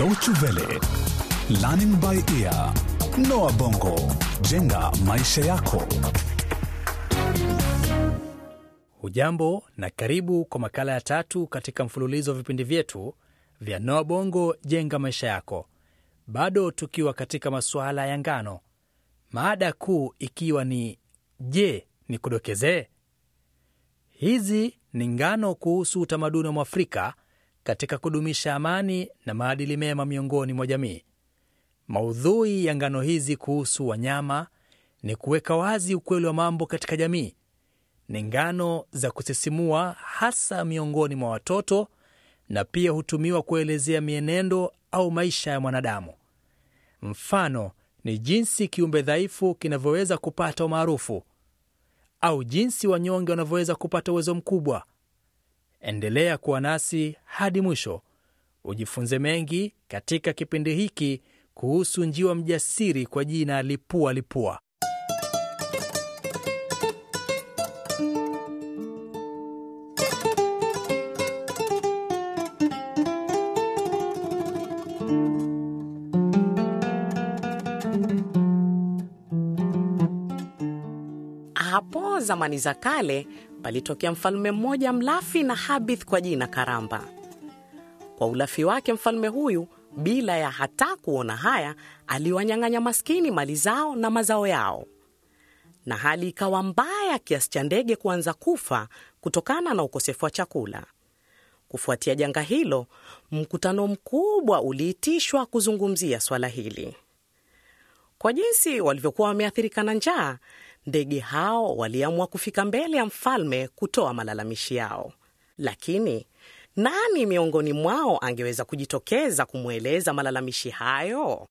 Deutsche Welle, Learning by Ear, Noah Bongo, jenga maisha yako. Hujambo na karibu kwa makala ya tatu katika mfululizo wa vipindi vyetu vya Noa Bongo jenga maisha yako, bado tukiwa katika masuala ya ngano, maada kuu ikiwa ni je, ni kudokezee? Hizi ni ngano kuhusu utamaduni wa Mwafrika katika kudumisha amani na maadili mema miongoni mwa jamii. Maudhui ya ngano hizi kuhusu wanyama ni kuweka wazi ukweli wa mambo katika jamii. Ni ngano za kusisimua hasa miongoni mwa watoto na pia hutumiwa kuelezea mienendo au maisha ya mwanadamu. Mfano ni jinsi kiumbe dhaifu kinavyoweza kupata umaarufu au jinsi wanyonge wanavyoweza kupata uwezo mkubwa. Endelea kuwa nasi hadi mwisho ujifunze mengi katika kipindi hiki kuhusu njiwa mjasiri kwa jina Lipua Lipua. Hapo zamani za kale palitokea mfalme mmoja mlafi na habith kwa jina Karamba. Kwa ulafi wake, mfalme huyu bila ya hata kuona haya aliwanyang'anya maskini mali zao na mazao yao, na hali ikawa mbaya kiasi cha ndege kuanza kufa kutokana na ukosefu wa chakula. Kufuatia janga hilo, mkutano mkubwa uliitishwa kuzungumzia swala hili. Kwa jinsi walivyokuwa wameathirika na njaa, ndege hao waliamua kufika mbele ya mfalme kutoa malalamishi yao. Lakini nani miongoni mwao angeweza kujitokeza kumweleza malalamishi hayo?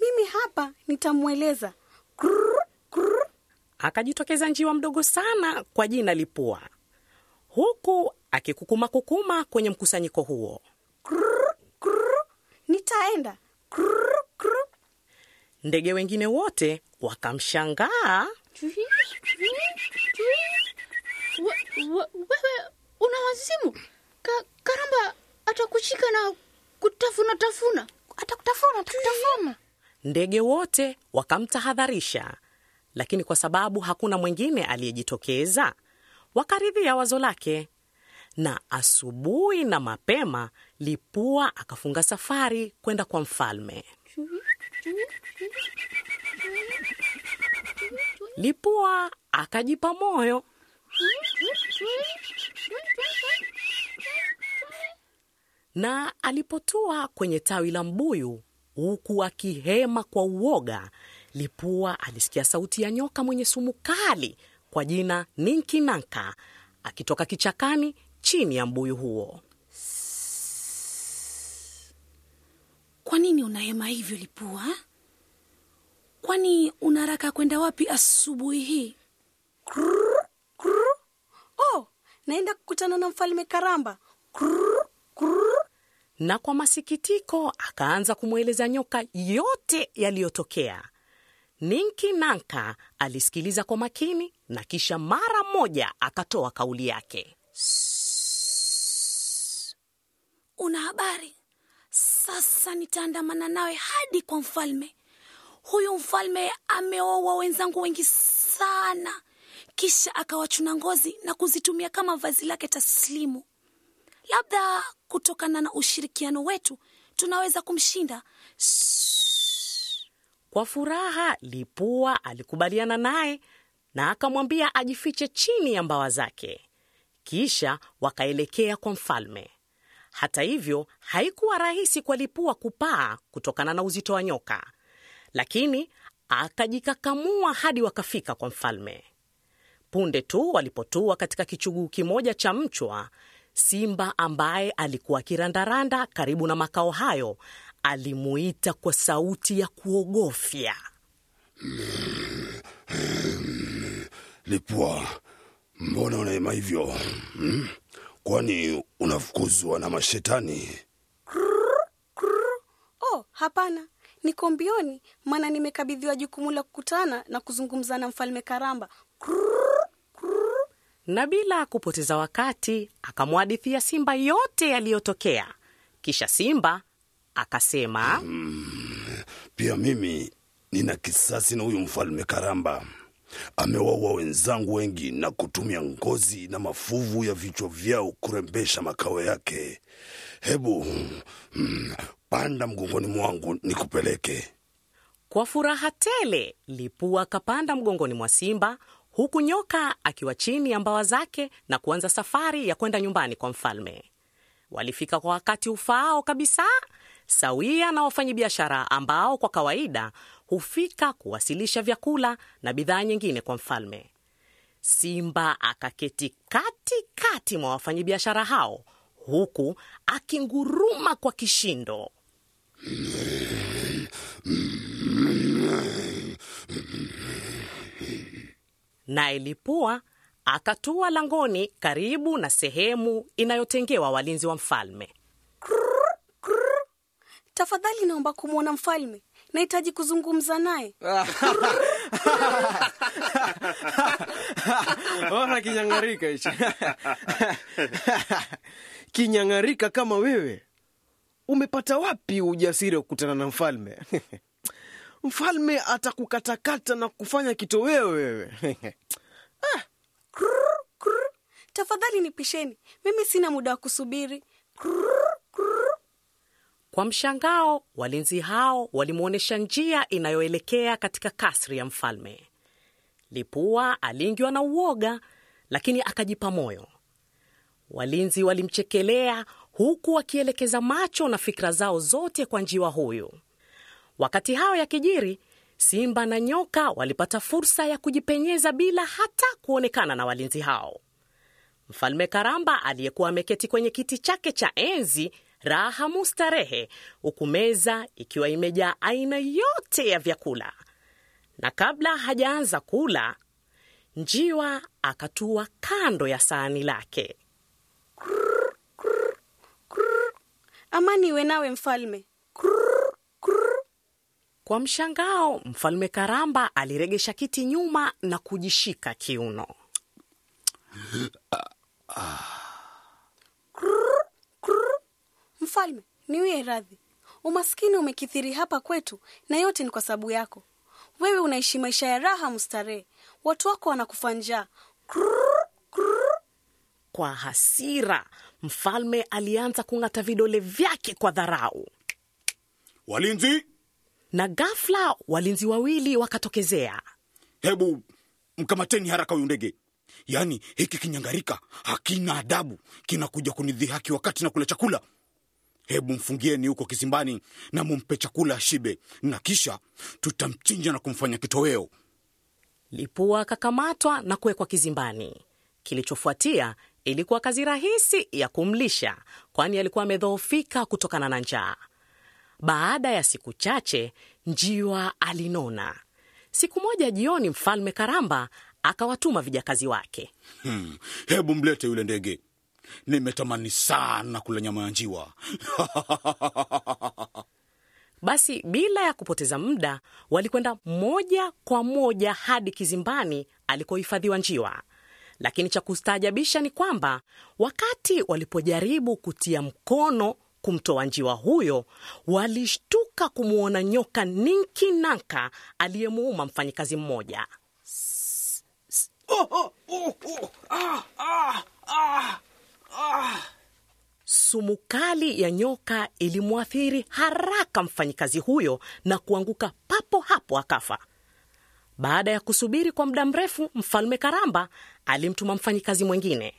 Mimi hapa nitamweleza. Akajitokeza njiwa mdogo sana kwa jina Lipua, huku akikukuma kukuma kwenye mkusanyiko huo. Krrr. Nitaenda. Krrr, krrr. Ndege wengine wote wakamshangaa We- we- wewe una wazimu Ka, karamba atakushika na kutafuna tafuna Atakutafuna, atakutafuna. Ndege wote wakamtahadharisha, lakini kwa sababu hakuna mwingine aliyejitokeza, wakaridhia wazo lake. Na asubuhi na mapema, Lipua akafunga safari kwenda kwa mfalme. Lipua akajipa moyo, na alipotua kwenye tawi la mbuyu huku akihema kwa uoga, Lipua alisikia sauti ya nyoka mwenye sumu kali kwa jina Ninkinanka akitoka kichakani chini ya mbuyu huo. Kwa nini unahema hivyo Lipua? Kwani una haraka kwenda wapi asubuhi hii? Krrr, krrr. Oh, naenda kukutana na mfalme Karamba. Krrr, krrr. na kwa masikitiko akaanza kumweleza nyoka yote yaliyotokea. Ninki Nanka alisikiliza kwa makini na kisha mara moja akatoa kauli yake. Una habari? Sasa nitaandamana nawe hadi kwa mfalme. Huyu mfalme ameoa wenzangu wengi sana, kisha akawachuna ngozi na kuzitumia kama vazi lake taslimu. Labda kutokana na ushirikiano wetu tunaweza kumshinda. Kwa furaha, Lipua alikubaliana naye na akamwambia ajifiche chini ya mbawa zake. Kisha wakaelekea kwa mfalme. Hata hivyo, haikuwa rahisi kwa Lipua kupaa kutokana na uzito wa nyoka, lakini akajikakamua hadi wakafika kwa mfalme. Punde tu walipotua katika kichuguu kimoja cha mchwa, simba ambaye alikuwa akirandaranda karibu na makao hayo alimuita kwa sauti ya kuogofya. Lipua, mbona unaema hivyo hmm? Kwani unafukuzwa na mashetani? Oh, hapana. Niko mbioni, maana nimekabidhiwa jukumu la kukutana na kuzungumza na mfalme Karamba. Krr, krr. na bila kupoteza wakati akamwadithia Simba yote yaliyotokea. Kisha Simba akasema, Pia mimi nina kisasi na huyu mfalme Karamba. Amewaua wenzangu wengi na kutumia ngozi na mafuvu ya vichwa vyao kurembesha makao yake. Hebu mm, panda mgongoni mwangu nikupeleke. Kwa furaha tele, Lipua akapanda mgongoni mwa Simba, huku nyoka akiwa chini ya mbawa zake na kuanza safari ya kwenda nyumbani kwa mfalme. Walifika kwa wakati ufaao kabisa, sawia na wafanyabiashara ambao kwa kawaida hufika kuwasilisha vyakula na bidhaa nyingine kwa mfalme. Simba akaketi katikati mwa wafanyabiashara hao, huku akinguruma kwa kishindo. naye Lipua akatua langoni karibu na sehemu inayotengewa walinzi wa mfalme. Tafadhali naomba kumwona mfalme, nahitaji kuzungumza naye. Ona kinyangarika hichi kinyangarika kama wewe, umepata wapi ujasiri wa kukutana na mfalme? Mfalme atakukatakata na kufanya kitoweo wewe. Tafadhali nipisheni, mimi sina muda wa kusubiri. Kwa mshangao, walinzi hao walimwonyesha njia inayoelekea katika kasri ya mfalme. Lipua aliingiwa na uoga, lakini akajipa moyo. Walinzi walimchekelea huku wakielekeza macho na fikra zao zote kwa njiwa huyu. Wakati hayo yakijiri, Simba na nyoka walipata fursa ya kujipenyeza bila hata kuonekana na walinzi hao. Mfalme Karamba aliyekuwa ameketi kwenye kiti chake cha enzi raha mustarehe, huku meza ikiwa imejaa aina yote ya vyakula, na kabla hajaanza kula, njiwa akatua kando ya sahani lake. Amani iwe nawe mfalme. Kwa mshangao, mfalme Karamba aliregesha kiti nyuma na kujishika kiuno. Mfalme, niwie radhi, umaskini umekithiri hapa kwetu, na yote ni kwa sababu yako. Wewe unaishi maisha ya raha mustarehe, watu wako wanakufa njaa. Kwa hasira, mfalme alianza kung'ata vidole vyake kwa dharau, Walinzi, na ghafla walinzi wawili wakatokezea. hebu mkamateni haraka huyu ndege. Yaani hiki kinyangarika hakina adabu, kinakuja kunidhihaki wakati na kula chakula. Hebu mfungieni huko kizimbani na mumpe chakula ashibe, na kisha tutamchinja na kumfanya kitoweo. Lipua akakamatwa na kuwekwa kizimbani. Kilichofuatia ilikuwa kazi rahisi ya kumlisha, kwani alikuwa amedhoofika kutokana na njaa. Baada ya siku chache, njiwa alinona. Siku moja jioni, mfalme Karamba akawatuma vijakazi wake. Hmm, hebu mlete yule ndege. Nimetamani sana kula nyama ya njiwa. Basi bila ya kupoteza muda, walikwenda moja kwa moja hadi kizimbani alikohifadhiwa njiwa. Lakini cha kustaajabisha ni kwamba wakati walipojaribu kutia mkono kumtoa njiwa huyo, walishtuka kumwona nyoka Ninki Nanka aliyemuuma mfanyikazi mmoja. Oh, oh, oh, oh. Ah, ah, ah, ah. Sumu kali ya nyoka ilimwathiri haraka mfanyikazi huyo na kuanguka papo hapo akafa. Baada ya kusubiri kwa muda mrefu, mfalme Karamba alimtuma mfanyikazi mwingine,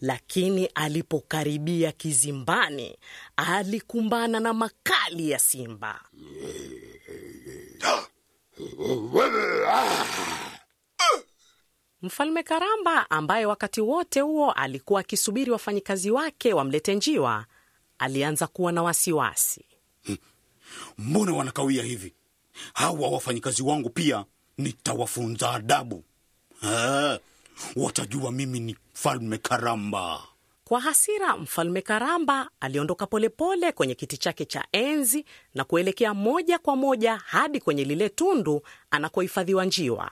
lakini alipokaribia kizimbani alikumbana na makali ya simba. Mfalme Karamba, ambaye wakati wote huo alikuwa akisubiri wafanyikazi wake wamlete njiwa, alianza kuwa na wasiwasi. Mbona wanakawia hivi? Hawa wafanyikazi wangu pia nitawafunza adabu. Ha, watajua mimi ni mfalme Karamba. Kwa hasira, mfalme Karamba aliondoka polepole kwenye kiti chake cha enzi na kuelekea moja kwa moja hadi kwenye lile tundu anakohifadhiwa njiwa.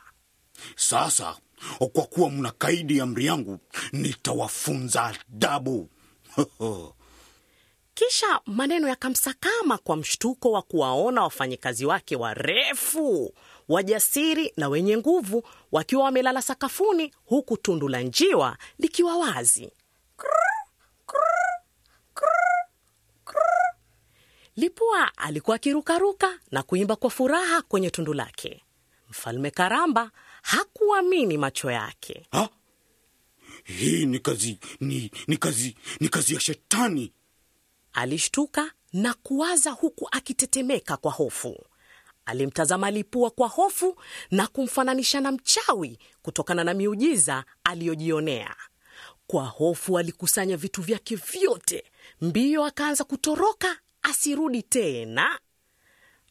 Sasa kwa kuwa mna kaidi amri yangu nitawafunza adabu Kisha maneno yakamsakama kwa mshtuko wa kuwaona wafanyikazi wake warefu, wajasiri na wenye nguvu wakiwa wamelala sakafuni, huku tundu la njiwa likiwa wazi. Lipua alikuwa akirukaruka na kuimba kwa furaha kwenye tundu lake. Mfalme Karamba hakuamini macho yake. ha? hii ni kazi ni, ni kazi ni kazi ya shetani Alishtuka na kuwaza huku akitetemeka kwa hofu. Alimtazama Lipua kwa hofu na kumfananisha na mchawi kutokana na miujiza aliyojionea. Kwa hofu alikusanya vitu vyake vyote, mbio akaanza kutoroka asirudi tena.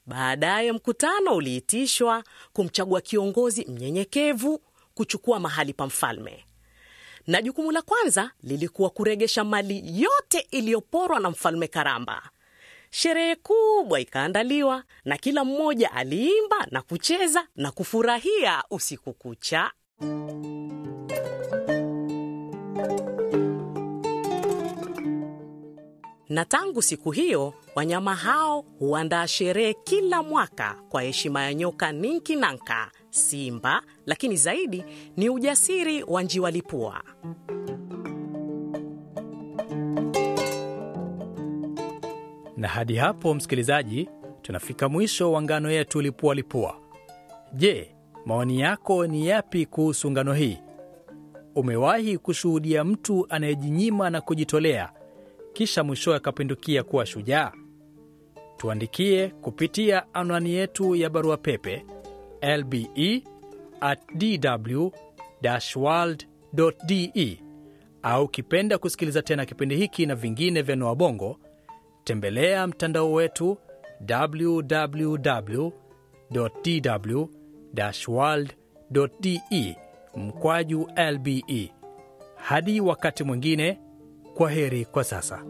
Baadaye mkutano uliitishwa kumchagua kiongozi mnyenyekevu kuchukua mahali pa mfalme na jukumu la kwanza lilikuwa kuregesha mali yote iliyoporwa na mfalme Karamba. Sherehe kubwa ikaandaliwa na kila mmoja aliimba na kucheza na kufurahia usiku kucha. Na tangu siku hiyo wanyama hao huandaa sherehe kila mwaka kwa heshima ya nyoka Ninki Nanka, simba, lakini zaidi ni ujasiri wa njiwa Lipua. Na hadi hapo, msikilizaji, tunafika mwisho wa ngano yetu Lipua Lipua. Je, maoni yako ni yapi kuhusu ngano hii? Umewahi kushuhudia mtu anayejinyima na kujitolea kisha mwishowe akapindukia kuwa shujaa? Tuandikie kupitia anwani yetu ya barua pepe lbe at dw world de, au kipenda kusikiliza tena kipindi hiki na vingine vya Noa Bongo, tembelea mtandao wetu www dw world de mkwaju lbe. Hadi wakati mwingine, kwa heri kwa sasa.